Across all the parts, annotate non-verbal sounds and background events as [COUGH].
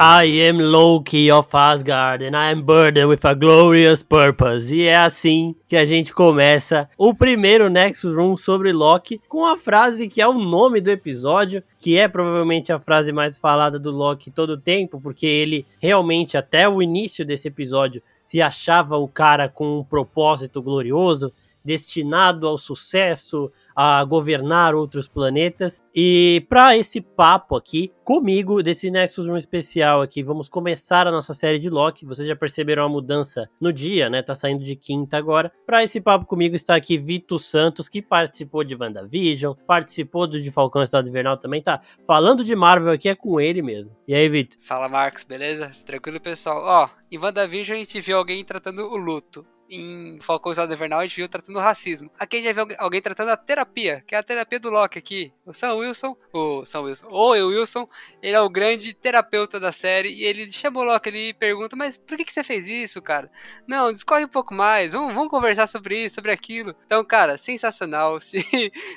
I am Loki of Asgard and I am burdened with a glorious purpose. E é assim que a gente começa o primeiro Nexus Room sobre Loki com a frase que é o nome do episódio, que é provavelmente a frase mais falada do Loki todo o tempo, porque ele realmente até o início desse episódio se achava o cara com um propósito glorioso, destinado ao sucesso, a governar outros planetas. E para esse papo aqui, comigo, desse Nexus Room especial aqui, vamos começar a nossa série de Loki. Vocês já perceberam a mudança no dia, né? Tá saindo de quinta agora. Para esse papo comigo está aqui Vito Santos, que participou de WandaVision, participou do de Falcão Estado Invernal também, tá falando de Marvel aqui, é com ele mesmo. E aí, Vito? Fala, Marcos, beleza? Tranquilo, pessoal? Ó, em WandaVision a gente viu alguém tratando o luto em Falcão Estado Invernal a gente viu tratando o racismo. Aqui a gente já viu alguém tratando a terapia, que é a terapia do Loki aqui. O Sam Wilson, o Sam Wilson, ou o Wilson, ele é o grande terapeuta da série e ele chama o Loki ali e pergunta, mas por que, que você fez isso, cara? Não, discorre um pouco mais, vamos, vamos conversar sobre isso, sobre aquilo. Então, cara, sensacional. [LAUGHS] Se,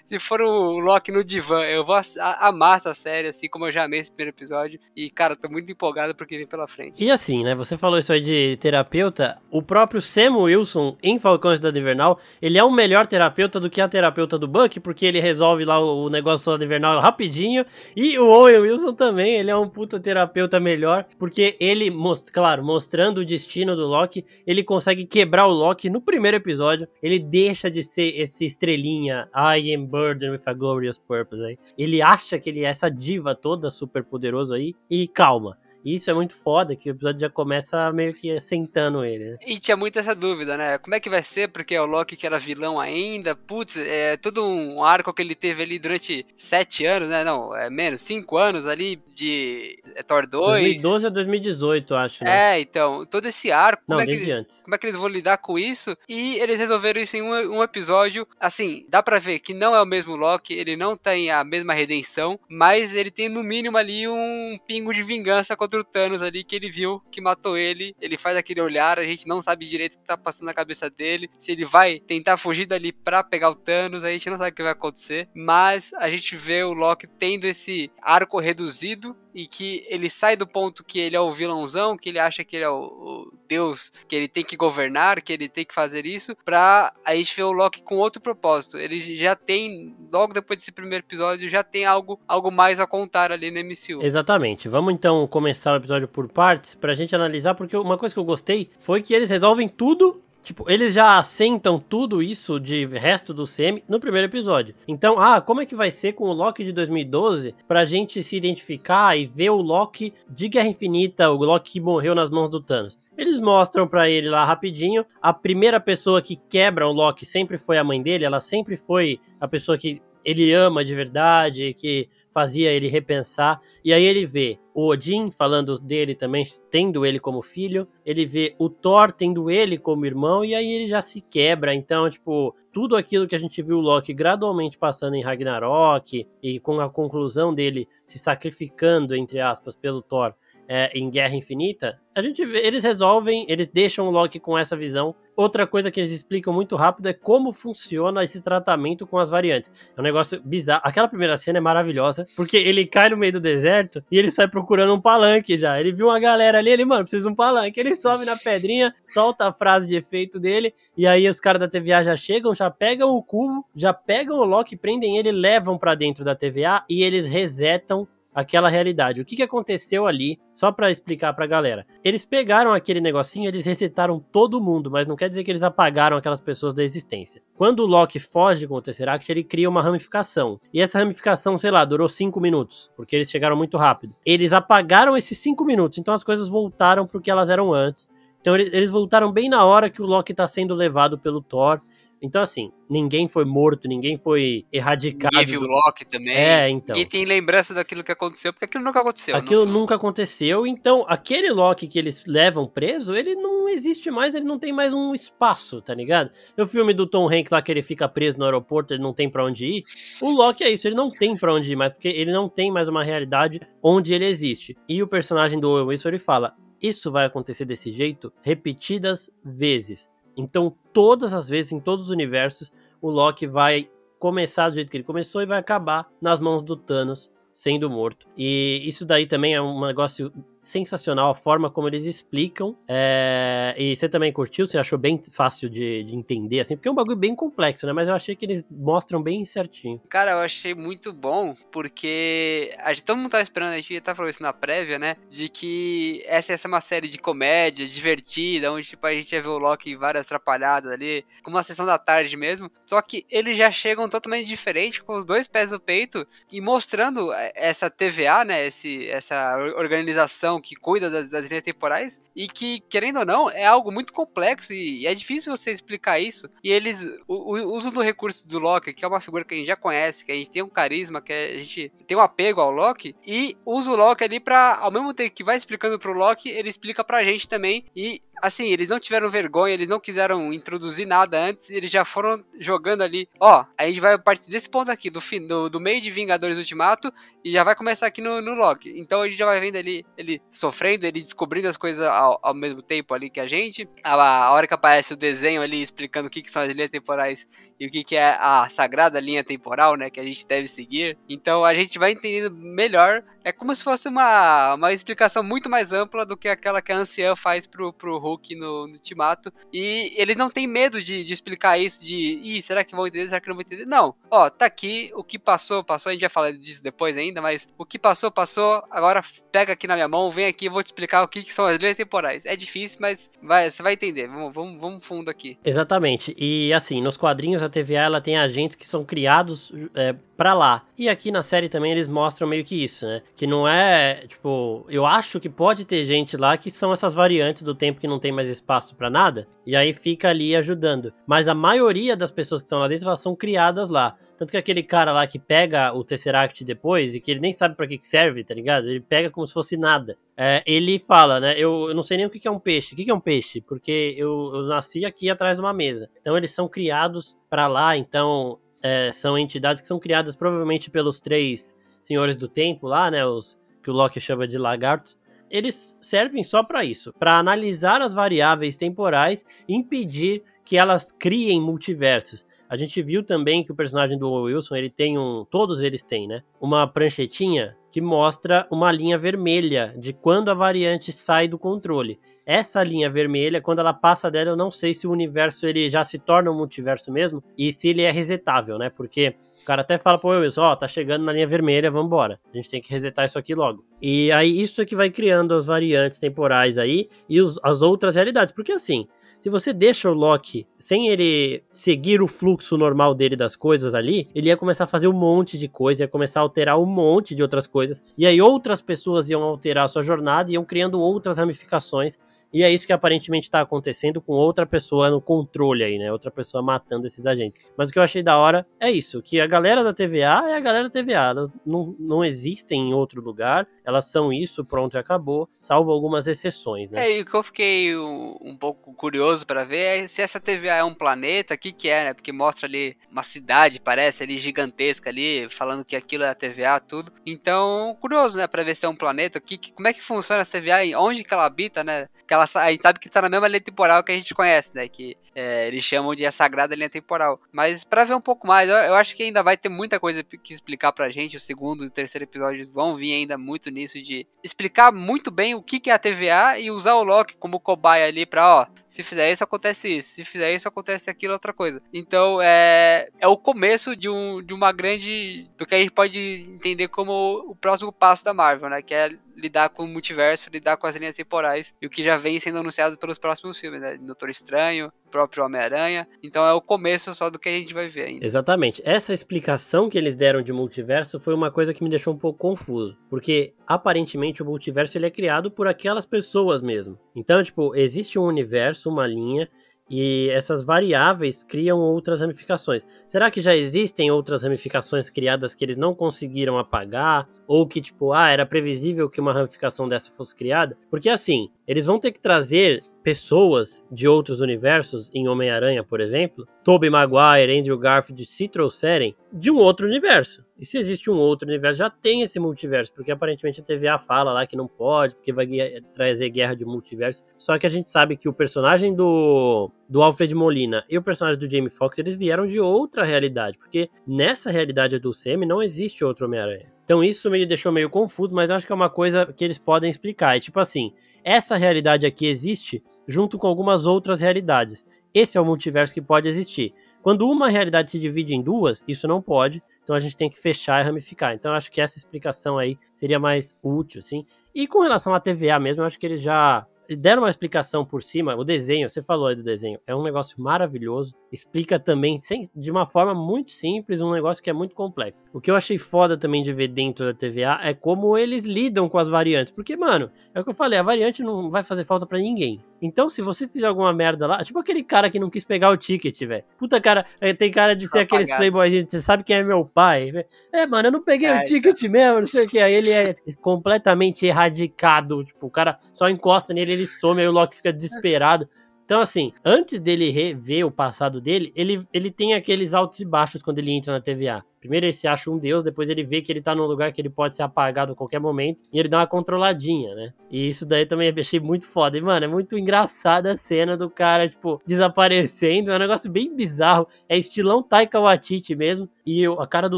se for o Loki no divã, eu vou amar essa série, assim como eu já amei esse primeiro episódio. E, cara, tô muito empolgado porque vem pela frente. E assim, né, você falou isso aí de terapeuta, o próprio Sam Wilson Wilson em Falcão Cidade Invernal, ele é um melhor terapeuta do que a terapeuta do Buck, porque ele resolve lá o negócio Cidade Invernal rapidinho. E o Owen Wilson também, ele é um puta terapeuta melhor, porque ele, most claro, mostrando o destino do Loki, ele consegue quebrar o Loki no primeiro episódio. Ele deixa de ser esse estrelinha, I am burdened with a glorious purpose aí. Ele acha que ele é essa diva toda super poderoso aí. E calma, isso é muito foda, que o episódio já começa meio que sentando ele. Né? E tinha muito essa dúvida, né? Como é que vai ser? Porque é o Loki que era vilão ainda. Putz, é todo um arco que ele teve ali durante sete anos, né? Não, é menos, cinco anos ali de é, Thor 2. 2012 a 2018, acho. Né? É, então, todo esse arco. Não, como desde é que, antes. Como é que eles vão lidar com isso? E eles resolveram isso em um, um episódio. Assim, dá pra ver que não é o mesmo Loki, ele não tem a mesma redenção, mas ele tem no mínimo ali um pingo de vingança contra o Thanos ali que ele viu que matou ele. Ele faz aquele olhar, a gente não sabe direito o que tá passando na cabeça dele. Se ele vai tentar fugir dali pra pegar o Thanos, a gente não sabe o que vai acontecer. Mas a gente vê o Loki tendo esse arco reduzido e que ele sai do ponto que ele é o vilãozão, que ele acha que ele é o, o, Deus, que ele tem que governar, que ele tem que fazer isso, pra a gente ver o Loki com outro propósito. Ele já tem, logo depois desse primeiro episódio, já tem algo, algo mais a contar ali no MCU. Exatamente. Vamos então começar o episódio por partes pra gente analisar, porque uma coisa que eu gostei foi que eles resolvem tudo Tipo, eles já assentam tudo isso de resto do CM no primeiro episódio. Então, ah, como é que vai ser com o Loki de 2012 pra gente se identificar e ver o Loki de Guerra Infinita, o Loki que morreu nas mãos do Thanos? Eles mostram para ele lá rapidinho. A primeira pessoa que quebra o Loki sempre foi a mãe dele, ela sempre foi a pessoa que ele ama de verdade, que fazia ele repensar. E aí ele vê o Odin falando dele também, tendo ele como filho. Ele vê o Thor tendo ele como irmão. E aí ele já se quebra. Então, tipo, tudo aquilo que a gente viu o Loki gradualmente passando em Ragnarok e com a conclusão dele se sacrificando, entre aspas, pelo Thor é, em Guerra Infinita, a gente vê, eles resolvem, eles deixam o Loki com essa visão. Outra coisa que eles explicam muito rápido é como funciona esse tratamento com as variantes. É um negócio bizarro. Aquela primeira cena é maravilhosa, porque ele cai no meio do deserto e ele sai procurando um palanque já. Ele viu uma galera ali, ele, mano, precisa de um palanque. Ele sobe na pedrinha, solta a frase de efeito dele, e aí os caras da TVA já chegam, já pegam o cubo, já pegam o Loki, prendem ele, levam para dentro da TVA e eles resetam aquela realidade. O que, que aconteceu ali, só para explicar pra galera. Eles pegaram aquele negocinho, eles resetaram todo mundo, mas não quer dizer que eles apagaram aquelas pessoas da existência. Quando o Loki foge com o Tesseract, ele cria uma ramificação. E essa ramificação, sei lá, durou 5 minutos, porque eles chegaram muito rápido. Eles apagaram esses 5 minutos, então as coisas voltaram pro que elas eram antes. Então eles voltaram bem na hora que o Loki tá sendo levado pelo Thor então, assim, ninguém foi morto, ninguém foi erradicado. Ninguém viu o Loki também. É, então. Ninguém tem lembrança daquilo que aconteceu, porque aquilo nunca aconteceu. Aquilo nunca aconteceu, então aquele Loki que eles levam preso, ele não existe mais, ele não tem mais um espaço, tá ligado? No filme do Tom Hanks lá que ele fica preso no aeroporto, ele não tem para onde ir. O Loki é isso, ele não tem para onde ir mais, porque ele não tem mais uma realidade onde ele existe. E o personagem do Owen Wilson, ele fala, isso vai acontecer desse jeito repetidas vezes. Então, todas as vezes, em todos os universos, o Loki vai começar do jeito que ele começou e vai acabar nas mãos do Thanos sendo morto. E isso daí também é um negócio sensacional a forma como eles explicam. É... E você também curtiu? Você achou bem fácil de, de, entender, assim? Porque é um bagulho bem complexo, né? Mas eu achei que eles mostram bem certinho. Cara, eu achei muito bom, porque a gente, todo mundo tá esperando, a gente tá falando isso na prévia, né? De que essa, essa é uma série de comédia, divertida, onde tipo, a gente ia ver o Loki em várias atrapalhadas ali, como uma sessão da tarde mesmo. Só que eles já chegam totalmente diferente, com os dois pés no peito, e mostrando essa TVA, né? Esse, essa organização que cuida das, das linhas temporais e que, querendo ou não, é algo muito complexo e, e é difícil você explicar isso. E eles usam do recurso do Loki, que é uma figura que a gente já conhece, que a gente tem um carisma, que a gente tem um apego ao Loki, e usa o Loki ali pra, ao mesmo tempo que vai explicando pro Loki, ele explica pra gente também. E assim, eles não tiveram vergonha, eles não quiseram introduzir nada antes, eles já foram jogando ali. Ó, a gente vai partir desse ponto aqui, do, fim, do, do meio de Vingadores Ultimato, e já vai começar aqui no, no Loki. Então a gente já vai vendo ali ele sofrendo, ele descobrindo as coisas ao, ao mesmo tempo ali que a gente. A, a, hora que aparece o desenho ali explicando o que, que são as linhas temporais e o que, que é a sagrada linha temporal, né, que a gente deve seguir. Então a gente vai entendendo melhor. É como se fosse uma, uma explicação muito mais ampla do que aquela que a anciã faz pro, pro Hulk no, no Ultimato. E ele não tem medo de, de explicar isso, de, ih, será que vão entender, será que não vão entender? Não, ó, tá aqui, o que passou, passou, a gente vai falar disso depois ainda, mas o que passou, passou, agora pega aqui na minha mão, vem aqui, eu vou te explicar o que, que são as linhas temporais. É difícil, mas vai, você vai entender, vamos, vamos, vamos fundo aqui. Exatamente, e assim, nos quadrinhos a TVA, ela tem agentes que são criados é, para lá. E aqui na série também eles mostram meio que isso, né? Que não é, tipo, eu acho que pode ter gente lá que são essas variantes do tempo que não tem mais espaço para nada, e aí fica ali ajudando. Mas a maioria das pessoas que estão lá dentro, elas são criadas lá. Tanto que aquele cara lá que pega o Tesseract depois, e que ele nem sabe para que serve, tá ligado? Ele pega como se fosse nada. É, ele fala, né? Eu, eu, não sei nem o que é um peixe. O que é um peixe? Porque eu, eu nasci aqui atrás de uma mesa. Então eles são criados para lá, então é, são entidades que são criadas provavelmente pelos três senhores do tempo lá, né? Os que o Loki chama de lagartos eles servem só para isso, para analisar as variáveis temporais e impedir que elas criem multiversos. A gente viu também que o personagem do Wilson, ele tem um, todos eles têm, né? Uma pranchetinha que mostra uma linha vermelha de quando a variante sai do controle. Essa linha vermelha, quando ela passa dela, eu não sei se o universo ele já se torna um multiverso mesmo e se ele é resetável, né? Porque o cara até fala pro Wilson, ó, oh, tá chegando na linha vermelha, vambora. A gente tem que resetar isso aqui logo. E aí isso é que vai criando as variantes temporais aí e os, as outras realidades. Porque assim, se você deixa o Loki sem ele seguir o fluxo normal dele das coisas ali, ele ia começar a fazer um monte de coisa, ia começar a alterar um monte de outras coisas, e aí outras pessoas iam alterar a sua jornada e iam criando outras ramificações e é isso que aparentemente está acontecendo com outra pessoa no controle aí, né? Outra pessoa matando esses agentes. Mas o que eu achei da hora é isso: que a galera da TVA é a galera da TVA. Elas não, não existem em outro lugar. Elas são isso, pronto e acabou. Salvo algumas exceções, né? É, e o que eu fiquei um, um pouco curioso para ver é se essa TVA é um planeta, o que, que é, né? Porque mostra ali uma cidade, parece ali gigantesca ali, falando que aquilo é a TVA, tudo. Então, curioso, né? Pra ver se é um planeta. Que, que, como é que funciona essa TVA? Onde que ela habita, né? Que ela a gente sabe que tá na mesma linha temporal que a gente conhece, né? Que é, eles chamam de a sagrada linha temporal. Mas para ver um pouco mais, eu, eu, acho que ainda vai ter muita coisa que explicar pra gente. O segundo e o terceiro episódio vão vir ainda muito nisso de explicar muito bem o que, que é a TVA e usar o Loki como cobaia ali pra, ó, se fizer isso acontece isso, se fizer isso acontece aquilo, outra coisa. Então é, é o começo de, um, de uma grande. do que a gente pode entender como o próximo passo da Marvel, né? Que é lidar com o multiverso, lidar com as linhas temporais e o que já vem sendo anunciado pelos próximos filmes, né? Doutor Estranho, próprio Homem-Aranha. Então é o começo só do que a gente vai ver ainda. Exatamente. Essa explicação que eles deram de multiverso foi uma coisa que me deixou um pouco confuso, porque aparentemente o multiverso ele é criado por aquelas pessoas mesmo. Então, tipo, existe um universo, uma linha e essas variáveis criam outras ramificações. Será que já existem outras ramificações criadas que eles não conseguiram apagar? Ou que, tipo, ah, era previsível que uma ramificação dessa fosse criada? Porque assim, eles vão ter que trazer pessoas de outros universos em Homem-Aranha, por exemplo, Tobey Maguire, Andrew Garfield se trouxerem de um outro universo. E se existe um outro universo, já tem esse multiverso, porque aparentemente a TVA fala lá que não pode, porque vai trazer guerra de multiverso. Só que a gente sabe que o personagem do, do Alfred Molina e o personagem do Jamie Foxx, eles vieram de outra realidade, porque nessa realidade do CM não existe outro Homem-Aranha. Então isso me deixou meio confuso, mas acho que é uma coisa que eles podem explicar. É tipo assim, essa realidade aqui existe junto com algumas outras realidades. Esse é o multiverso que pode existir. Quando uma realidade se divide em duas, isso não pode, então a gente tem que fechar e ramificar. Então acho que essa explicação aí seria mais útil, sim. E com relação à TVA mesmo, acho que eles já deram uma explicação por cima. O desenho, você falou aí do desenho, é um negócio maravilhoso. Explica também sem, de uma forma muito simples um negócio que é muito complexo. O que eu achei foda também de ver dentro da TVA é como eles lidam com as variantes. Porque, mano, é o que eu falei, a variante não vai fazer falta para ninguém. Então, se você fizer alguma merda lá, tipo aquele cara que não quis pegar o ticket, velho. Puta cara, é, tem cara de ser aqueles playboys, você sabe quem é meu pai? É, mano, eu não peguei é, o ticket então. mesmo, não sei o que. Aí ele é completamente erradicado. Tipo, o cara só encosta nele, ele some, aí o Loki fica desesperado. Então, assim, antes dele rever o passado dele, ele, ele tem aqueles altos e baixos quando ele entra na TVA. Primeiro ele se acha um deus, depois ele vê que ele tá num lugar que ele pode ser apagado a qualquer momento, e ele dá uma controladinha, né? E isso daí também achei muito foda. E, mano, é muito engraçada a cena do cara, tipo, desaparecendo. É um negócio bem bizarro. É estilão Taika Waititi mesmo. E a cara do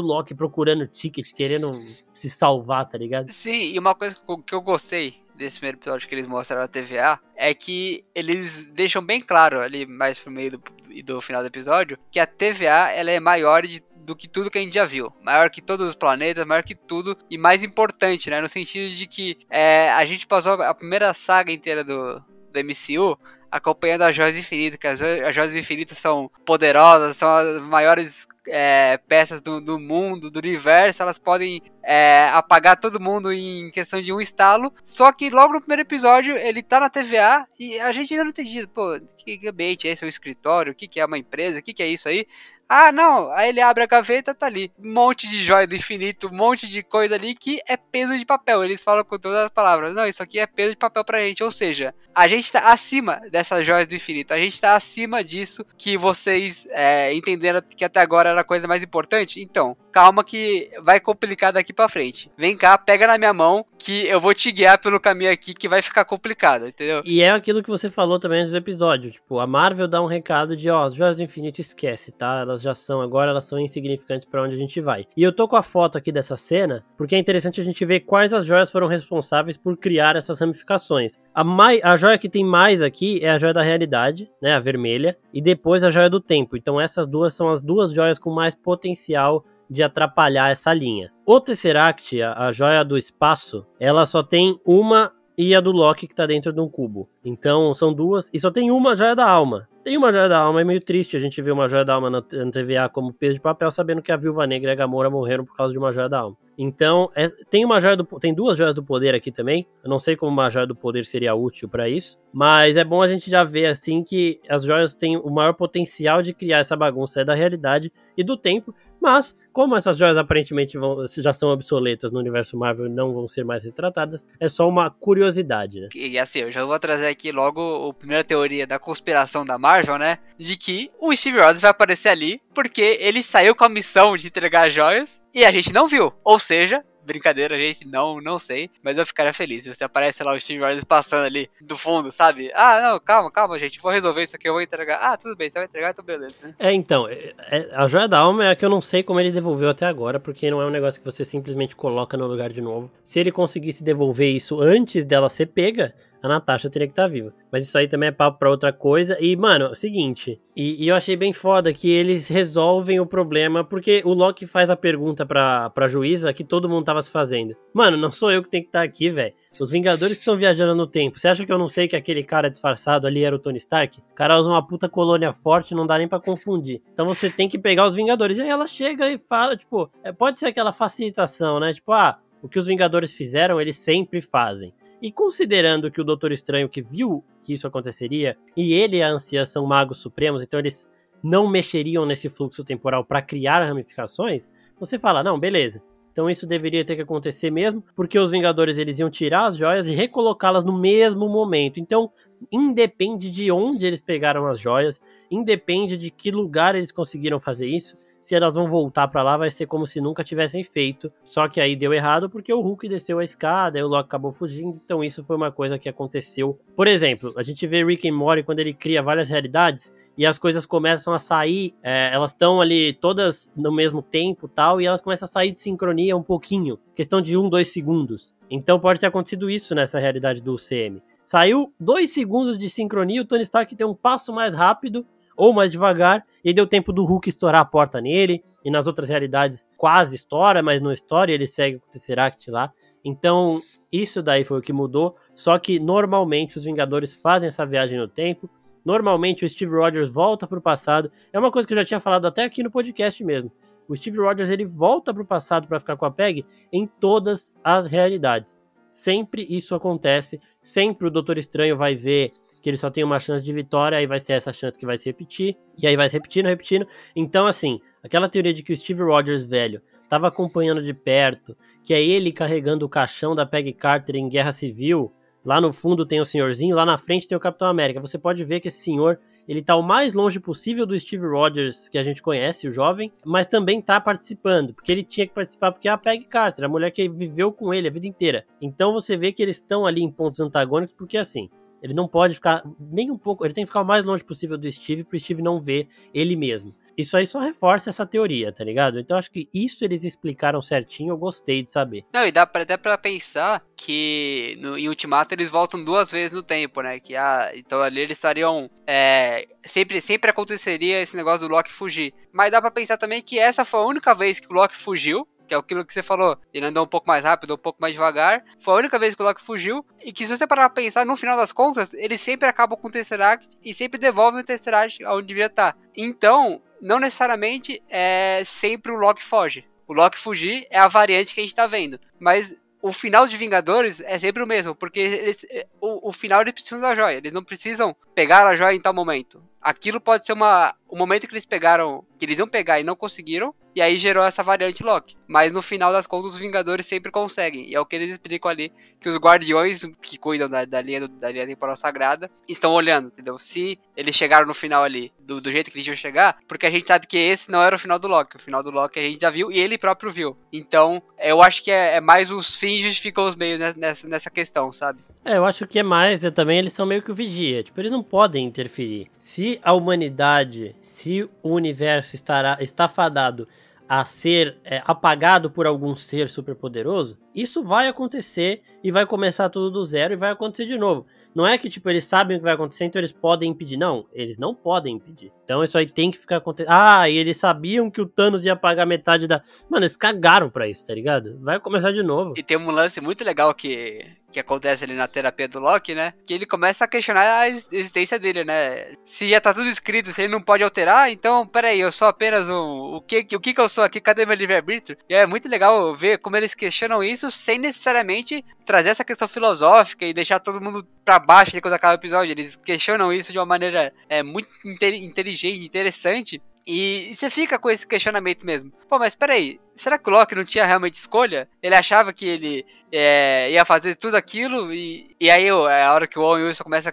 Loki procurando ticket, querendo se salvar, tá ligado? Sim, e uma coisa que eu gostei desse primeiro episódio que eles mostraram na TVA é que eles deixam bem claro ali mais pro meio do, do final do episódio que a TVA ela é maior de, do que tudo que a gente já viu. Maior que todos os planetas, maior que tudo e mais importante, né? No sentido de que é, a gente passou a primeira saga inteira do, do MCU acompanhando as joias infinitas, que as, as joias infinitas são poderosas, são as maiores é, peças do, do, mundo, do universo, elas podem é, apagar todo mundo em questão de um estalo. Só que logo no primeiro episódio ele tá na TVA e a gente ainda não entendia, pô, que ambiente é esse? É um escritório? O que, que é uma empresa? O que, que é isso aí? Ah, não. Aí ele abre a gaveta, tá ali. Um monte de joia do infinito, um monte de coisa ali que é peso de papel. Eles falam com todas as palavras. Não, isso aqui é peso de papel pra gente. Ou seja, a gente tá acima dessas joias do infinito. A gente tá acima disso que vocês é, entenderam que até agora era a coisa mais importante. Então, calma que vai complicar daqui pra frente. Vem cá, pega na minha mão que eu vou te guiar pelo caminho aqui que vai ficar complicado, entendeu? E é aquilo que você falou também antes do episódio. Tipo, a Marvel dá um recado de, ó, as joias do infinito esquece, tá? Elas já são, agora elas são insignificantes para onde a gente vai. E eu tô com a foto aqui dessa cena, porque é interessante a gente ver quais as joias foram responsáveis por criar essas ramificações. A, mai, a joia que tem mais aqui é a joia da realidade, né, a vermelha, e depois a joia do tempo. Então essas duas são as duas joias com mais potencial de atrapalhar essa linha. O Tesseract, a, a joia do espaço, ela só tem uma e a do Loki que tá dentro de um cubo. Então são duas, e só tem uma joia da alma. Tem uma joia da alma, é meio triste a gente ver uma joia da alma na, TVA como peso de papel, sabendo que a Viúva Negra e a Gamora morreram por causa de uma joia da alma. Então, é, tem uma joia do tem duas joias do poder aqui também. Eu não sei como uma joia do poder seria útil para isso, mas é bom a gente já ver assim que as joias têm o maior potencial de criar essa bagunça é da realidade e do tempo, mas como essas joias aparentemente vão, já são obsoletas no universo Marvel e não vão ser mais retratadas, é só uma curiosidade, né? E assim, eu já vou trazer aqui logo a primeira teoria da conspiração da Marvel, né? De que o Steve Rogers vai aparecer ali porque ele saiu com a missão de entregar joias e a gente não viu. Ou seja, brincadeira, gente, não, não sei, mas eu ficaria feliz se você aparece lá o Steve Rogers passando ali do fundo, sabe? Ah, não, calma, calma, gente, vou resolver isso aqui, eu vou entregar. Ah, tudo bem, você vai entregar, então beleza. Né? É, então, é, é, a joia da alma é a que eu não sei como ele devolveu até agora, porque não é um negócio que você simplesmente coloca no lugar de novo. Se ele conseguisse devolver isso antes dela ser pega, a Natasha teria que estar tá viva. Mas isso aí também é papo pra outra coisa. E, mano, é o seguinte. E, e, eu achei bem foda que eles resolvem o problema, porque o Loki faz a pergunta pra, pra juíza que todo mundo tava se fazendo. Mano, não sou eu que tenho que estar tá aqui, velho. Os Vingadores que estão viajando no tempo. Você acha que eu não sei que aquele cara disfarçado ali era o Tony Stark? O cara usa uma puta colônia forte, não dá nem para confundir. Então você tem que pegar os Vingadores. E aí ela chega e fala, tipo, é, pode ser aquela facilitação, né? Tipo, ah, o que os Vingadores fizeram, eles sempre fazem. E considerando que o Doutor Estranho que viu que isso aconteceria e ele e a Anciã são magos supremos, então eles não mexeriam nesse fluxo temporal para criar ramificações, você fala, não, beleza. Então isso deveria ter que acontecer mesmo, porque os Vingadores eles iam tirar as joias e recolocá-las no mesmo momento. Então independe de onde eles pegaram as joias, independe de que lugar eles conseguiram fazer isso. Se elas vão voltar para lá, vai ser como se nunca tivessem feito. Só que aí deu errado porque o Hulk desceu a escada, e o Loki acabou fugindo. Então isso foi uma coisa que aconteceu. Por exemplo, a gente vê Rick and Morty quando ele cria várias realidades e as coisas começam a sair, é, elas estão ali todas no mesmo tempo tal, e elas começam a sair de sincronia um pouquinho, questão de um, dois segundos. Então pode ter acontecido isso nessa realidade do CM. Saiu dois segundos de sincronia, o Tony Stark tem um passo mais rápido ou mais devagar, e deu tempo do Hulk estourar a porta nele, e nas outras realidades quase estoura, mas não estoura, e ele segue com o Tesseract lá. Então, isso daí foi o que mudou, só que normalmente os Vingadores fazem essa viagem no tempo, Normalmente o Steve Rogers volta para o passado. É uma coisa que eu já tinha falado até aqui no podcast mesmo. O Steve Rogers ele volta para o passado para ficar com a Peg em todas as realidades. Sempre isso acontece. Sempre o Doutor Estranho vai ver que ele só tem uma chance de vitória, aí vai ser essa chance que vai se repetir, e aí vai se repetindo, repetindo. Então, assim, aquela teoria de que o Steve Rogers velho estava acompanhando de perto, que é ele carregando o caixão da Peggy Carter em Guerra Civil, Lá no fundo tem o senhorzinho, lá na frente tem o Capitão América. Você pode ver que esse senhor, ele tá o mais longe possível do Steve Rogers que a gente conhece, o jovem, mas também tá participando, porque ele tinha que participar porque é a Peggy Carter, a mulher que viveu com ele a vida inteira. Então você vê que eles estão ali em pontos antagônicos porque assim, ele não pode ficar nem um pouco, ele tem que ficar o mais longe possível do Steve pro Steve não ver ele mesmo. Isso aí só reforça essa teoria, tá ligado? Então acho que isso eles explicaram certinho, eu gostei de saber. Não, e dá pra, até pra pensar que no, em Ultimato eles voltam duas vezes no tempo, né? Que ah, então ali eles estariam. É, sempre, sempre aconteceria esse negócio do Loki fugir. Mas dá pra pensar também que essa foi a única vez que o Loki fugiu que é aquilo que você falou, ele andou um pouco mais rápido, um pouco mais devagar. Foi a única vez que o Loki fugiu. E que se você parar pra pensar, no final das contas, ele sempre acaba com o Tesseract e sempre devolve o Tesseract aonde devia estar. Então, não necessariamente é sempre o Loki foge. O Loki fugir é a variante que a gente tá vendo. Mas o final de Vingadores é sempre o mesmo, porque eles, o, o final eles precisam da joia. Eles não precisam pegar a joia em tal momento. Aquilo pode ser uma, o momento que eles pegaram, que eles iam pegar e não conseguiram, e aí gerou essa variante Loki. Mas no final das contas, os Vingadores sempre conseguem. E é o que eles explicam ali, que os guardiões que cuidam da, da linha, da linha temporal sagrada estão olhando, entendeu? Se eles chegaram no final ali, do, do jeito que eles iam chegar, porque a gente sabe que esse não era o final do Loki. O final do Loki a gente já viu e ele próprio viu. Então, eu acho que é, é mais os fins justificam os meios nessa, nessa questão, sabe? É, eu acho que é mais, é, também eles são meio que o vigia. Tipo, eles não podem interferir. Se a humanidade, se o universo estará, está fadado a ser é, apagado por algum ser superpoderoso, isso vai acontecer e vai começar tudo do zero e vai acontecer de novo. Não é que, tipo, eles sabem o que vai acontecer, então eles podem impedir. Não, eles não podem impedir. Então isso aí tem que ficar acontecendo. Ah, e eles sabiam que o Thanos ia pagar metade da. Mano, eles cagaram pra isso, tá ligado? Vai começar de novo. E tem um lance muito legal que que acontece ali na terapia do Loki, né? Que ele começa a questionar a existência dele, né? Se já tá tudo escrito, se ele não pode alterar, então, peraí, eu sou apenas um. O que, o que, que eu sou aqui? Cadê meu livre-arbítrio? E é muito legal ver como eles questionam isso sem necessariamente trazer essa questão filosófica e deixar todo mundo pra baixo ali quando acaba o episódio. Eles questionam isso de uma maneira é, muito inteligente, interessante. E, e você fica com esse questionamento mesmo. Pô, mas peraí, será que o Loki não tinha realmente escolha? Ele achava que ele é, ia fazer tudo aquilo e, e aí é a hora que o Owen Wilson começa a...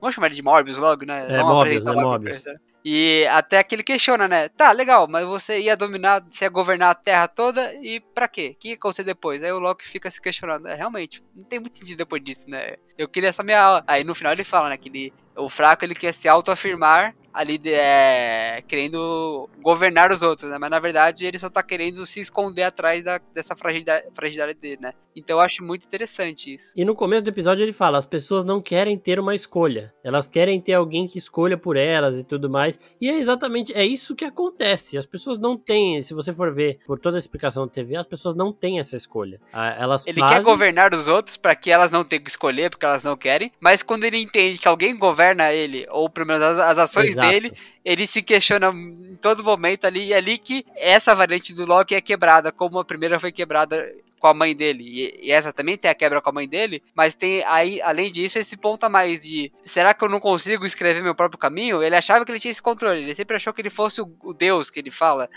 Vamos chamar ele de Morbius logo, né? É, Vamos Morbius, é Morbius. E até que ele questiona, né? Tá, legal, mas você ia dominar, você ia governar a Terra toda e pra quê? O que ia acontecer depois? Aí o Loki fica se questionando. É, realmente, não tem muito sentido depois disso, né? Eu queria essa minha aula. Aí no final ele fala, né? Que ele, o fraco ele quer se autoafirmar ali é, querendo governar os outros, né? Mas na verdade ele só tá querendo se esconder atrás da, dessa fragilidade, fragilidade dele, né? Então eu acho muito interessante isso. E no começo do episódio ele fala: as pessoas não querem ter uma escolha, elas querem ter alguém que escolha por elas e tudo mais. E é exatamente é isso que acontece. As pessoas não têm, se você for ver por toda a explicação da TV, as pessoas não têm essa escolha. Elas ele fazem... quer governar os outros para que elas não tenham que escolher, porque elas não querem. Mas quando ele entende que alguém governa ele, ou pelo menos as, as ações Exato. dele, ele se questiona em todo momento ali. E é ali que essa variante do Loki é quebrada, como a primeira foi quebrada com a mãe dele. E, e, essa também tem a quebra com a mãe dele. Mas tem aí, além disso, esse ponto a mais de será que eu não consigo escrever meu próprio caminho? Ele achava que ele tinha esse controle. Ele sempre achou que ele fosse o, o Deus que ele fala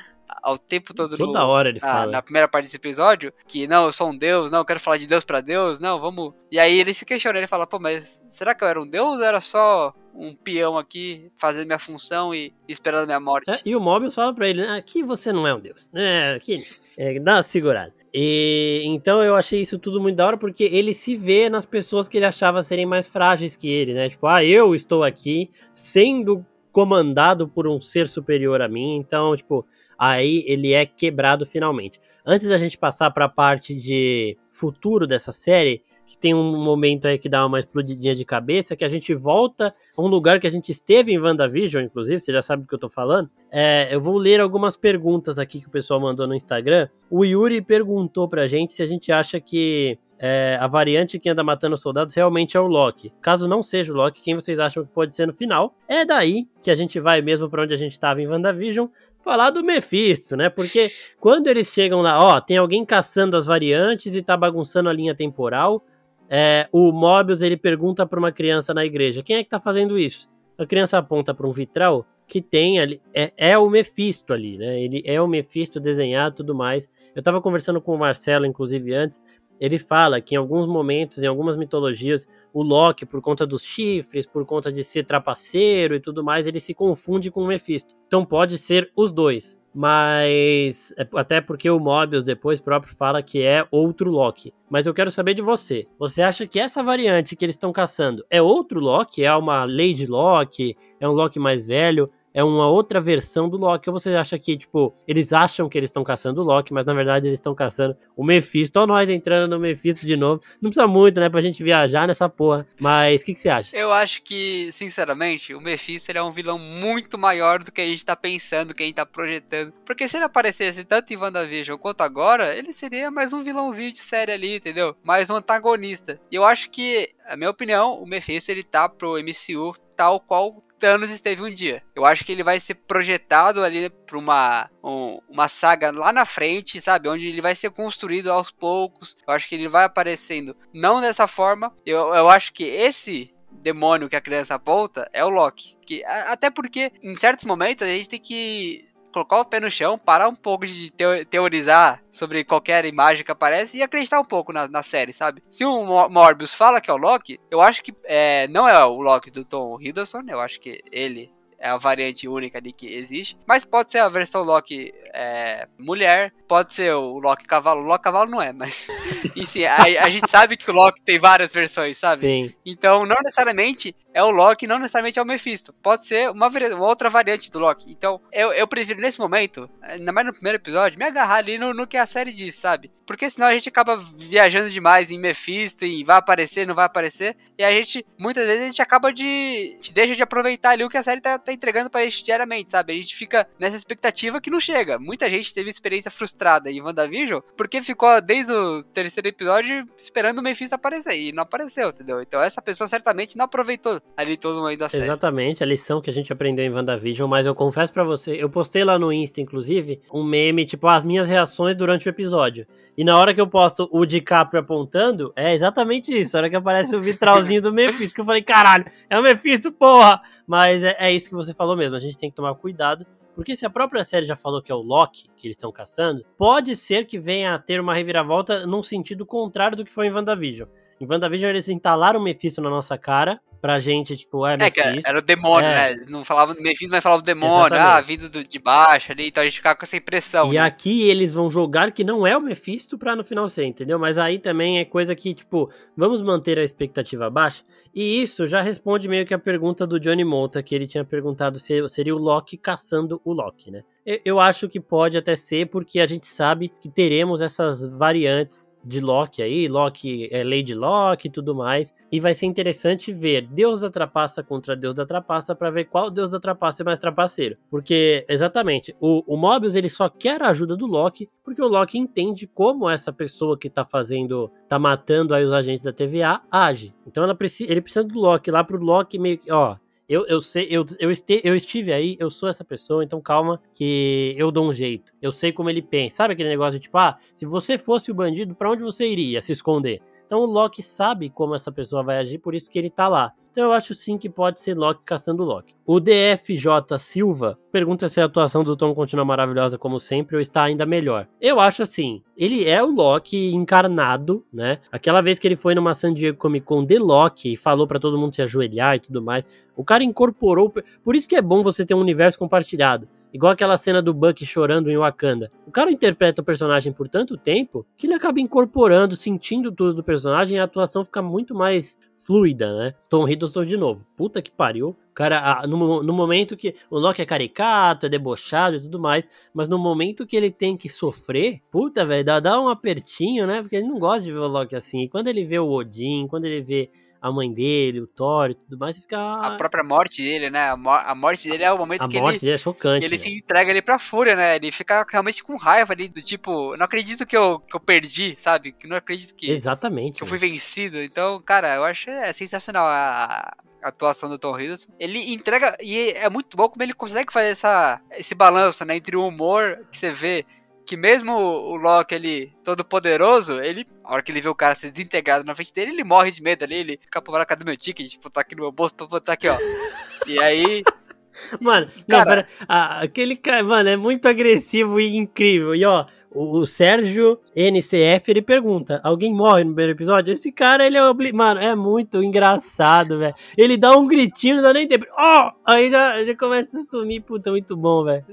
ao tempo todo Toda no, hora ele na, fala. na primeira parte desse episódio, que não, eu sou um deus, não, eu quero falar de Deus para Deus, não, vamos. E aí ele se questiona, ele fala, pô, mas será que eu era um deus ou era só um peão aqui fazendo minha função e esperando minha morte? É, e o Mobius fala pra ele, aqui você não é um deus. É, aqui, é, dá uma segurada. E, então eu achei isso tudo muito da hora, porque ele se vê nas pessoas que ele achava serem mais frágeis que ele, né? Tipo, ah, eu estou aqui sendo comandado por um ser superior a mim, então, tipo, aí ele é quebrado finalmente. Antes da gente passar para a parte de futuro dessa série, que tem um momento aí que dá uma explodidinha de cabeça, que a gente volta a um lugar que a gente esteve em WandaVision, inclusive, você já sabe do que eu tô falando. É, eu vou ler algumas perguntas aqui que o pessoal mandou no Instagram. O Yuri perguntou pra gente se a gente acha que é, a variante que anda matando soldados realmente é o Loki. Caso não seja o Loki, quem vocês acham que pode ser no final? É daí que a gente vai mesmo para onde a gente estava em WandaVision, falar do Mephisto, né? Porque quando eles chegam lá, ó, tem alguém caçando as variantes e tá bagunçando a linha temporal. É, o Mobius ele pergunta para uma criança na igreja: quem é que tá fazendo isso? A criança aponta para um vitral que tem ali. É, é, o Mephisto ali, né? Ele é o Mephisto desenhado e tudo mais. Eu tava conversando com o Marcelo, inclusive, antes ele fala que em alguns momentos, em algumas mitologias, o Loki, por conta dos chifres, por conta de ser trapaceiro e tudo mais, ele se confunde com o Mephisto. Então pode ser os dois. Mas é, até porque o Mobius depois próprio fala que é outro Loki. Mas eu quero saber de você. Você acha que essa variante que eles estão caçando é outro Loki? É uma Lady Loki? É um Loki mais velho? É uma outra versão do Loki. Ou você acha que, tipo, eles acham que eles estão caçando o Loki, mas na verdade eles estão caçando o Mephisto. Olha nós entrando no Mephisto de novo. Não precisa muito, né, pra gente viajar nessa porra. Mas o que, que, você acha? Eu acho que, sinceramente, o Mephisto ele é um vilão muito maior do que a gente tá pensando, que a gente tá projetando. Porque se ele aparecesse tanto em WandaVision quanto agora, ele seria mais um vilãozinho de série ali, entendeu? Mais um antagonista. E eu acho que, a minha opinião, o Mephisto ele tá pro MCU tal qual Thanos esteve um dia. Eu acho que ele vai ser projetado ali para uma, um, uma saga lá na frente, sabe? Onde ele vai ser construído aos poucos. Eu acho que ele vai aparecendo não dessa forma. Eu, eu acho que esse demônio que a criança aponta é o Loki. Que, até porque, em certos momentos, a gente tem que colocar o pé no chão, parar um pouco de teorizar sobre qualquer imagem que aparece e acreditar um pouco na, na série, sabe? Se o Morbius fala que é o Loki, eu acho que é, não é o Loki do Tom Hiddleston, eu acho que ele é a variante única ali que existe. Mas pode ser a versão Loki é, mulher, pode ser o Loki cavalo. O Loki cavalo não é, mas. [LAUGHS] e sim, a, a, gente sabe que o Loki tem várias versões, sabe? Sim. Então, não necessariamente é o Loki, não necessariamente é o Mephisto. Pode ser uma, uma outra variante do Loki. Então, eu, eu prefiro nesse momento, ainda mais no primeiro episódio, me agarrar ali no, no que a série diz, sabe? Porque senão a gente acaba viajando demais em Mephisto e vai aparecer, não vai aparecer. E a gente, muitas vezes, a gente acaba de. Te deixa de aproveitar ali o que a série tá, tá entregando pra gente diariamente, sabe? A gente fica nessa expectativa que não chega. Muita gente teve experiência frustrada em WandaVision porque ficou desde o terceiro episódio esperando o Mephisto aparecer e não apareceu, entendeu? Então essa pessoa certamente não aproveitou ali todo o momento da série. Exatamente, a lição que a gente aprendeu em WandaVision, mas eu confesso para você, eu postei lá no Insta, inclusive, um meme, tipo, as minhas reações durante o episódio. E na hora que eu posto o DiCaprio apontando, é exatamente isso. Na hora que aparece o vitralzinho do Mephisto, que eu falei, caralho, é o Mephisto, porra! Mas é, é isso que você falou mesmo, a gente tem que tomar cuidado. Porque se a própria série já falou que é o Loki que eles estão caçando, pode ser que venha a ter uma reviravolta num sentido contrário do que foi em WandaVision. Em WandaVision eles entalaram o Mephisto na nossa cara, pra gente, tipo, é, Mephisto. É, era o demônio, é. né? não falava do Mephisto, mas falava do demônio, Exatamente. ah, vindo do, de baixo ali, então a gente ficava com essa impressão. E né? aqui eles vão jogar que não é o Mephisto pra no final ser, entendeu? Mas aí também é coisa que, tipo, vamos manter a expectativa baixa. E isso já responde meio que a pergunta do Johnny Monta, que ele tinha perguntado se seria o Loki caçando o Loki, né? Eu acho que pode até ser, porque a gente sabe que teremos essas variantes de Loki aí, Loki é Lady Loki e tudo mais. E vai ser interessante ver Deus da Trapaça contra Deus da Trapaça para ver qual Deus da Trapaça é mais trapaceiro. Porque, exatamente, o, o Mobius ele só quer a ajuda do Loki porque o Loki entende como essa pessoa que tá fazendo, tá matando aí os agentes da TVA age. Então ela precisa, ele precisa do Loki lá pro Loki meio que, ó, Eu, eu sei, eu, eu, este, eu estive aí, eu sou essa pessoa, então calma que eu dou um jeito. Eu sei como ele pensa. Sabe aquele negócio de tipo, ah, se você fosse o bandido, para onde você iria se esconder? Então o Loki sabe como essa pessoa vai agir, por isso que ele tá lá. Então eu acho sim que pode ser Loki caçando Loki. O DFJ Silva pergunta se a atuação do Tom continua maravilhosa como sempre ou está ainda melhor. Eu acho assim, ele é o Loki encarnado, né? Aquela vez que ele foi numa San Diego Comic Con de Loki e falou para todo mundo se ajoelhar e tudo mais, o cara incorporou, por isso que é bom você ter um universo compartilhado. Igual aquela cena do Buck chorando em Wakanda. O cara interpreta o personagem por tanto tempo que ele acaba incorporando, sentindo tudo do personagem e a atuação fica muito mais fluida, né? Tom Hiddleston de novo. Puta que pariu. Cara, no, no momento que o Loki é caricato, é debochado e tudo mais, mas no momento que ele tem que sofrer, puta, velho, dá, dá um apertinho, né? Porque ele não gosta de ver o Loki assim. E quando ele vê o Odin, quando ele vê a mãe dele, o Thor e tudo mais, e fica. A própria morte dele, né? A, mor a morte dele é o momento a que morte ele. dele é chocante. Ele né? se entrega ali pra fúria, né? Ele fica realmente com raiva ali, do tipo, não acredito que eu, que eu perdi, sabe? Que não acredito que, Exatamente. que eu fui vencido. Então, cara, eu acho é sensacional a, a atuação do Tom Hiddleston. Ele entrega, e é muito bom como ele consegue fazer essa, esse balanço, né? Entre o humor que você vê que mesmo o Loki ali, todo poderoso, ele, a hora que ele vê o cara ser desintegrado na frente dele, ele morre de medo ali, ele fica por cadê meu ticket? Tipo, tá aqui no meu bolso pra botar aqui, ó. [LAUGHS] e aí. Mano, Cara- não, pera, ah, aquele cara, mano, é muito agressivo e incrível. E ó, o, o Sérgio NCF, ele pergunta: alguém morre no primeiro episódio? Esse cara, ele é obli... Mano, é muito engraçado, velho. Ele dá um gritinho, não dá nem tempo. Ó! aí já, já começa a sumir, puta, muito bom, velho.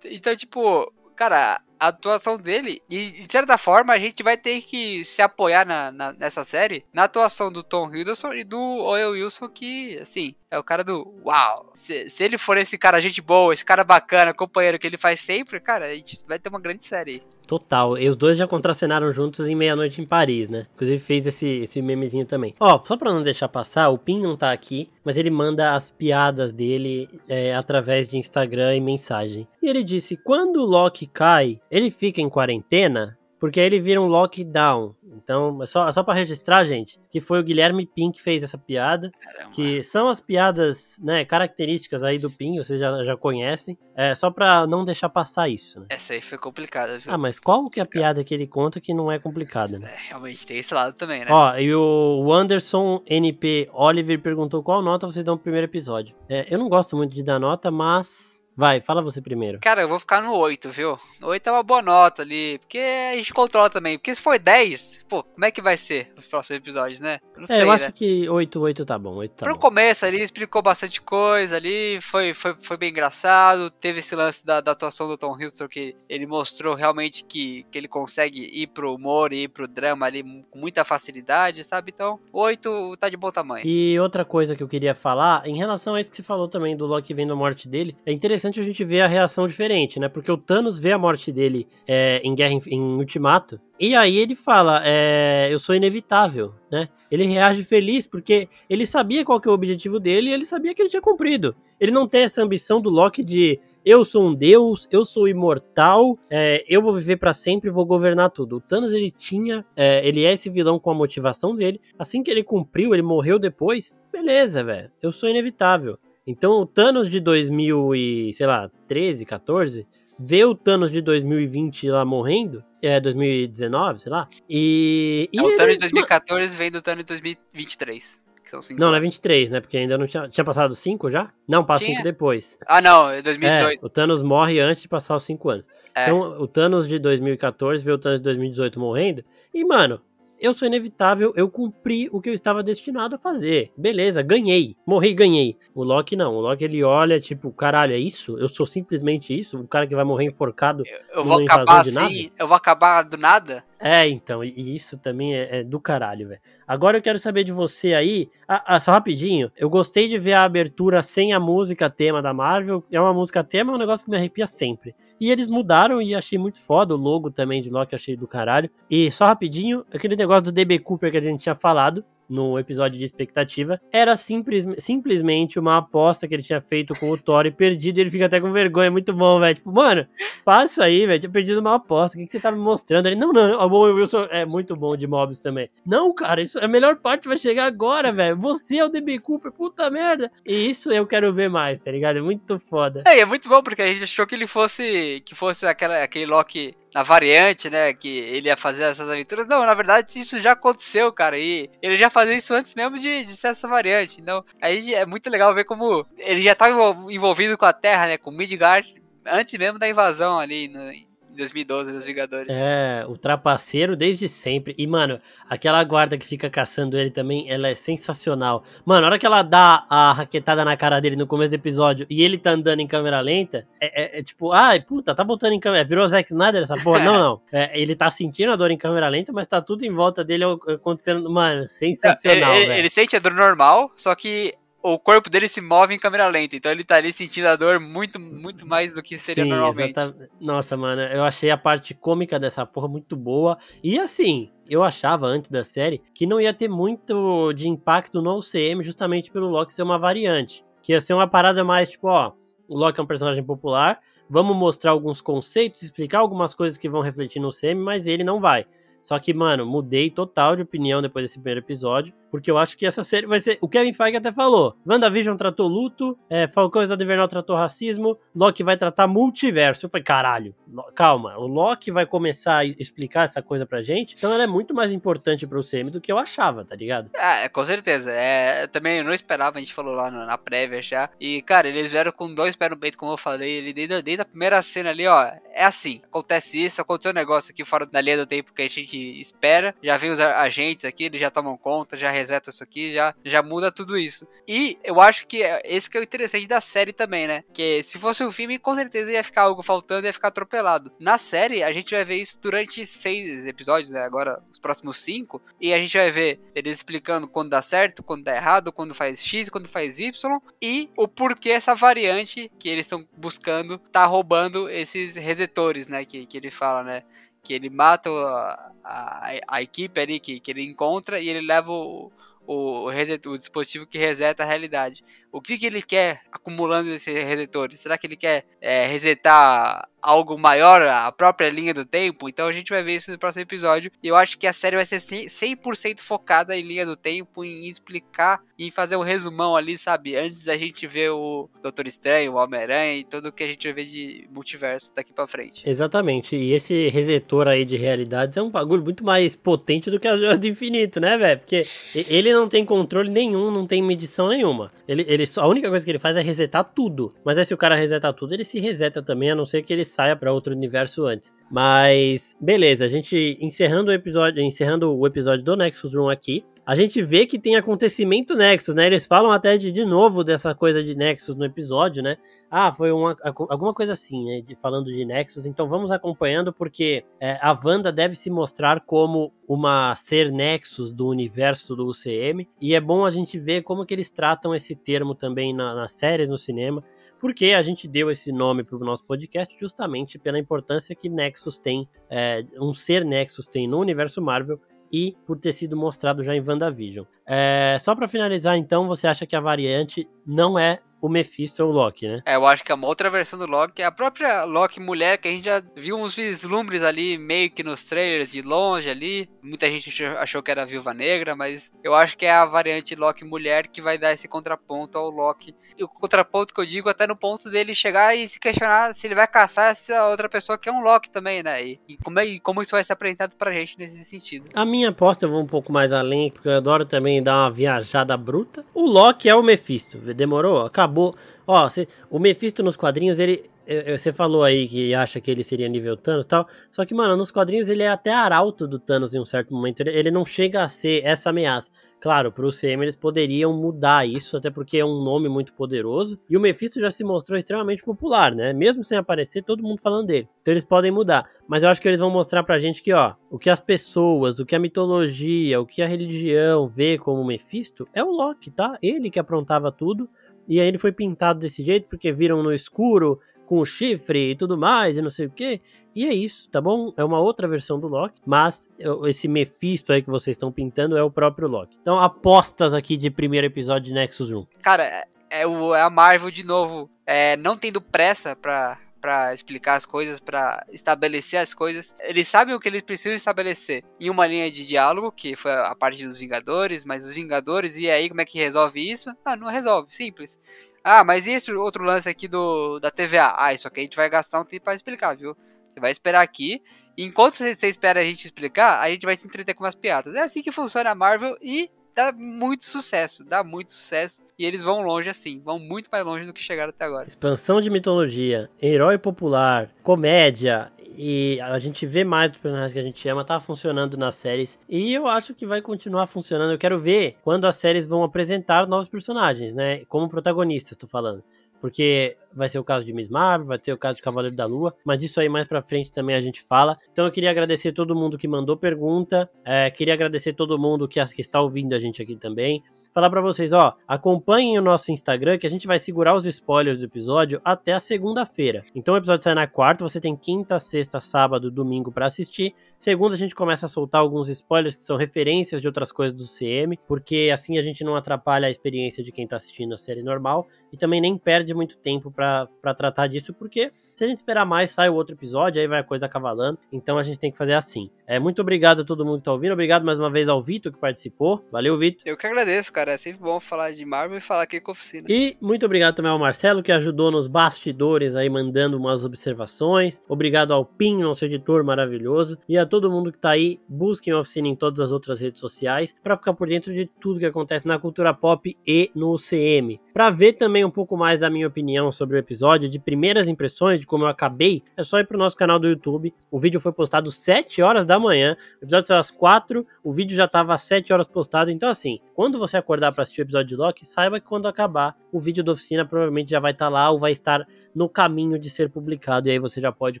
Então, tipo, cara, a atuação dele, e de certa forma a gente vai ter que se apoiar na, na- nessa série na atuação do Tom Hiddleston e do Owen Wilson, que, assim, é o cara do uau. Se, se ele for esse cara gente boa, esse cara bacana, companheiro que ele faz sempre, cara, a gente vai ter uma grande série. Total. E os dois já contracenaram juntos em Meia-Noite em Paris, né? Inclusive fez esse, esse memezinho também. Ó, só pra não deixar passar, o Pin não tá aqui, mas ele manda as piadas dele é, através de Instagram e mensagem. E ele disse: quando o Loki cai, ele fica em quarentena, porque aí ele vira um lockdown. Então, é só, só pra registrar, gente, que foi o Guilherme Pin que fez essa piada. Caramba. Que são as piadas, né, características aí do Pin, vocês já, já conhecem. É só pra não deixar passar isso, né? Essa aí foi complicada, viu? Ah, mas qual que é a piada que ele conta que não é complicada, né? É, realmente tem esse lado também, né? Ó, e o Anderson NP Oliver perguntou qual nota vocês dão pro primeiro episódio. É, eu não gosto muito de dar nota, mas. Vai, fala você primeiro. Cara, eu vou ficar no 8, viu? 8 é uma boa nota ali, porque a gente controla também. Porque se for 10, pô, como é que vai ser os próximos episódios, né? Eu não É, sei, eu né? acho que 8, 8 tá bom, 8 tá Pro bom. começo ali, explicou bastante coisa ali, foi, foi, foi bem engraçado. Teve esse lance da, da atuação do Tom Hiddleston, que ele mostrou realmente que, que ele consegue ir pro humor e ir pro drama ali com muita facilidade, sabe? Então, 8 tá de bom tamanho. E outra coisa que eu queria falar, em relação a isso que você falou também do Loki vendo a morte dele, é interessante a gente ver a reação diferente, né? Porque o Thanos vê a morte dele é, em Guerra Inf- em Ultimato, e aí ele fala, é, eu sou inevitável, né? Ele reage feliz porque ele sabia qual que é o objetivo dele e ele sabia que ele tinha cumprido. Ele não tem essa ambição do Loki de eu sou um deus, eu sou imortal, é, eu vou viver pra sempre vou governar tudo. O Thanos ele tinha, é, ele é esse vilão com a motivação dele. Assim que ele cumpriu, ele morreu depois. Beleza, velho. Eu sou inevitável. Então o Thanos de 2000 e, sei lá, 13, 14, vê o Thanos de 2020 lá morrendo, é 2019, sei lá. E, e É, o Thanos de 2014 vem do Thanos de 2023. Que são 5 Não, não é 23, né? Porque ainda não tinha, tinha passado 5 já? Não, passa Tinha. 5 depois. Ah, não, é É, 2018. o Thanos morre antes de passar os 5 anos. É. Então, o Thanos de 2014 vê o Thanos de 2018 morrendo. E, mano, eu sou inevitável, eu cumpri o que eu estava destinado a fazer. Beleza, ganhei. Morri, ganhei. O Loki não. O Loki ele olha, tipo, caralho, é isso? Eu sou simplesmente isso? O cara que vai morrer enforcado. Eu vou numa invasão acabar assim, eu vou acabar do nada? É, então, e e isso também é, é do caralho, velho. Agora eu quero saber de você aí. Ah, ah, só rapidinho. Eu gostei de ver a abertura sem a música tema da Marvel. É uma música tema, é um negócio que me arrepia sempre. E eles mudaram e achei muito foda. O logo também de Loki achei do caralho. E só rapidinho, aquele negócio do DB Cooper que a gente tinha falado. No episódio de expectativa, era simples, simplesmente uma aposta que ele tinha feito com o Thor e perdido, e ele fica até com vergonha, é muito bom, velho. Tipo, mano, passa aí, velho, tinha perdido uma aposta, o que, que você tá me mostrando? Ele, não, não, o Wilson é muito bom de mobs também. Não, cara, isso a melhor parte vai chegar agora, velho. Você é o DB Cooper, puta merda. E isso eu quero ver mais, tá ligado? É muito foda. É, é muito bom, porque a gente achou que ele fosse, que fosse aquela, aquele Loki na variante, né? Que ele ia fazer essas aventuras. Não, na verdade, isso já aconteceu, cara. E ele já fazia isso antes mesmo de, de ser essa variante. Então, aí é muito legal ver como ele já estava envolvido com a Terra, né? Com Midgard, antes mesmo da invasão ali no, em 2012 nos Vingadores. É, o trapaceiro desde sempre. E, mano, aquela guarda que fica caçando ele também, ela é sensacional. Mano, a hora que ela dá a raquetada na cara dele no começo do episódio e ele tá andando em câmera lenta, é, é, é tipo, ai, puta, tá botando em câmera. Virou Zack Snyder essa porra? não, [LAUGHS] não. É, ele tá sentindo a dor em câmera lenta, mas tá tudo em volta dele acontecendo. Mano, sensacional. Ele, ele sente a dor normal, só que o corpo dele se move em câmera lenta, então ele tá ali sentindo a dor muito, muito mais do que seria Sim, normalmente. Exatamente. Nossa, mano, eu achei a parte cômica dessa porra muito boa. E assim, eu achava antes da série que não ia ter muito de impacto no UCM justamente pelo Loki ser uma variante. Que ia ser uma parada mais tipo, ó, o Loki é um personagem popular, vamos mostrar alguns conceitos, explicar algumas coisas que vão refletir no UCM, mas ele não vai. Só que, mano, mudei total de opinião depois desse primeiro episódio. Porque eu acho que essa série vai ser. O Kevin Feige até falou: WandaVision tratou luto, é, Falcões do Invernal tratou racismo, Loki vai tratar multiverso. Eu falei, caralho, calma, o Loki vai começar a explicar essa coisa pra gente, então ela é muito mais importante pro CM do que eu achava, tá ligado? É, com certeza. É, também eu não esperava, a gente falou lá na prévia já. E, cara, eles vieram com dois pés no peito, como eu falei. Ele desde, desde a primeira cena ali, ó, é assim: acontece isso, aconteceu um negócio aqui fora da linha do tempo que a gente espera. Já vem os agentes aqui, eles já tomam conta, já reseta isso aqui, já, já muda tudo isso. E eu acho que esse que é o interessante da série também, né? Que se fosse um filme, com certeza ia ficar algo faltando, ia ficar atropelado. Na série, a gente vai ver isso durante seis episódios, né? Agora, os próximos cinco. E a gente vai ver eles explicando quando dá certo, quando dá errado, quando faz X, quando faz Y. E o porquê essa variante que eles estão buscando tá roubando esses resetores, né? Que, que ele fala, né? Que ele mata a, a, a, equipe ali que, que ele encontra e ele leva o, o, reset, o dispositivo que reseta a realidade. O que, que ele quer acumulando esses resetores? Será que ele quer é, resetar algo maior, a própria linha do tempo? Então a gente vai ver isso no próximo episódio. E eu acho que a série vai ser 100% focada em linha do tempo, em explicar e fazer um resumão ali, sabe? Antes da gente ver o Doutor Estranho, o Homem-Aranha e tudo que a gente vai ver de multiverso daqui pra frente. Exatamente. E esse resetor aí de realidades é um bagulho muito mais potente do que a Joia do Infinito, né, velho? Porque ele não tem controle nenhum, não tem medição nenhuma. Ele, ele a única coisa que ele faz é resetar tudo. Mas aí se o cara resetar tudo, ele se reseta também, a não ser que ele saia para outro universo antes. Mas beleza, a gente encerrando o episódio, encerrando o episódio do Nexus Room aqui, a gente vê que tem acontecimento Nexus, né? Eles falam até de, de novo dessa coisa de Nexus no episódio, né? Ah, foi uma, alguma coisa assim, né? De, falando de Nexus. Então vamos acompanhando, porque é, a Wanda deve se mostrar como uma ser Nexus do universo do UCM. E é bom a gente ver como que eles tratam esse termo também na, nas séries, no cinema. Porque a gente deu esse nome para o nosso podcast justamente pela importância que Nexus tem, é, um ser Nexus tem no universo Marvel e por ter sido mostrado já em WandaVision. É, só para finalizar, então, você acha que a variante não é o Mephisto é o Loki, né? É, eu acho que é uma outra versão do Loki. É a própria Loki mulher, que a gente já viu uns vislumbres ali, meio que nos trailers, de longe ali. Muita gente achou que era a Viúva Negra, mas eu acho que é a variante Loki mulher que vai dar esse contraponto ao Loki. E o contraponto que eu digo até no ponto dele chegar e se questionar se ele vai caçar essa outra pessoa que é um Loki também, né? E, e como, é, e como isso vai ser apresentado pra gente nesse sentido. A minha aposta eu vou um pouco mais além, porque eu adoro também dar uma viajada bruta. O Loki é o Mephisto. Demorou? Acabou acabou. Ó, cê, o Mephisto nos quadrinhos, ele. Você falou aí que acha que ele seria nível Thanos e tal. Só que, mano, nos quadrinhos ele é até arauto do Thanos em um certo momento. Ele, ele não chega a ser essa ameaça. Claro, para CM eles poderiam mudar isso, até porque é um nome muito poderoso. E o Mephisto já se mostrou extremamente popular, né? Mesmo sem aparecer, todo mundo falando dele. Então eles podem mudar. Mas eu acho que eles vão mostrar pra gente que, ó, o que as pessoas, o que a mitologia, o que a religião vê como Mephisto é o Loki, tá? Ele que aprontava tudo. E aí ele foi pintado desse jeito porque viram no escuro com o chifre e tudo mais, e não sei o que. E é isso, tá bom? É uma outra versão do Loki, mas esse Mephisto aí que vocês estão pintando é o próprio Loki. Então, apostas aqui de primeiro episódio de Nexus 1. Cara, é, é, é a Marvel de novo, é, não tendo pressa pra, para explicar as coisas, para estabelecer as coisas. Eles sabem o que eles precisam estabelecer em uma linha de diálogo, que foi a parte dos Vingadores, mas os Vingadores, e aí como é que resolve isso? Ah, não resolve, simples. Ah, mas e esse outro lance aqui do da TVA? Ah, isso aqui a gente vai gastar um tempo para explicar, viu? Você vai esperar aqui. enquanto você espera a gente explicar, a gente vai se entreter com as piadas. É assim que funciona a Marvel e dá muito sucesso, dá muito sucesso. E eles vão longe assim, vão muito mais longe do que chegaram até agora. Expansão de mitologia, herói popular, comédia. E a gente vê mais dos personagens que a gente ama, tá funcionando nas séries. E eu acho que vai continuar funcionando. Eu quero ver quando as séries vão apresentar novos personagens, né? Como protagonistas, tô falando porque vai ser o caso de Miss Marvel, vai ter o caso de Cavaleiro da Lua, mas isso aí mais pra frente também a gente fala. Então eu queria agradecer todo mundo que mandou pergunta, é, queria agradecer todo mundo que, que está ouvindo a gente aqui também falar para vocês, ó, acompanhem o nosso Instagram que a gente vai segurar os spoilers do episódio até a segunda-feira. Então o episódio sai na quarta, você tem quinta, sexta, sábado, domingo para assistir. Segunda a gente começa a soltar alguns spoilers que são referências de outras coisas do CM, porque assim a gente não atrapalha a experiência de quem tá assistindo a série normal e também nem perde muito tempo para tratar disso, porque se a gente esperar mais, sai o outro episódio, aí vai a coisa cavalando. Então a gente tem que fazer assim. É, muito obrigado a todo mundo que tá ouvindo. Obrigado mais uma vez ao Vitor que participou. Valeu, Vitor. Eu que agradeço, cara. É sempre bom falar de Marvel e falar aqui com a oficina. E muito obrigado também ao Marcelo que ajudou nos bastidores aí, mandando umas observações. Obrigado ao Pinho, nosso editor maravilhoso. E a todo mundo que tá aí, busquem a oficina em todas as outras redes sociais para ficar por dentro de tudo que acontece na cultura pop e no CM. Para ver também um pouco mais da minha opinião sobre o episódio, de primeiras impressões, de como eu acabei, é só ir pro nosso canal do YouTube. O vídeo foi postado 7 horas da manhã, o episódio saiu às 4, o vídeo já tava às 7 horas postado. Então, assim, quando você acordar para assistir o episódio de Loki, saiba que quando acabar, o vídeo da oficina provavelmente já vai estar tá lá ou vai estar no caminho de ser publicado. E aí você já pode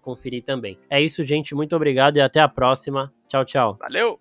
conferir também. É isso, gente. Muito obrigado e até a próxima. Tchau, tchau. Valeu!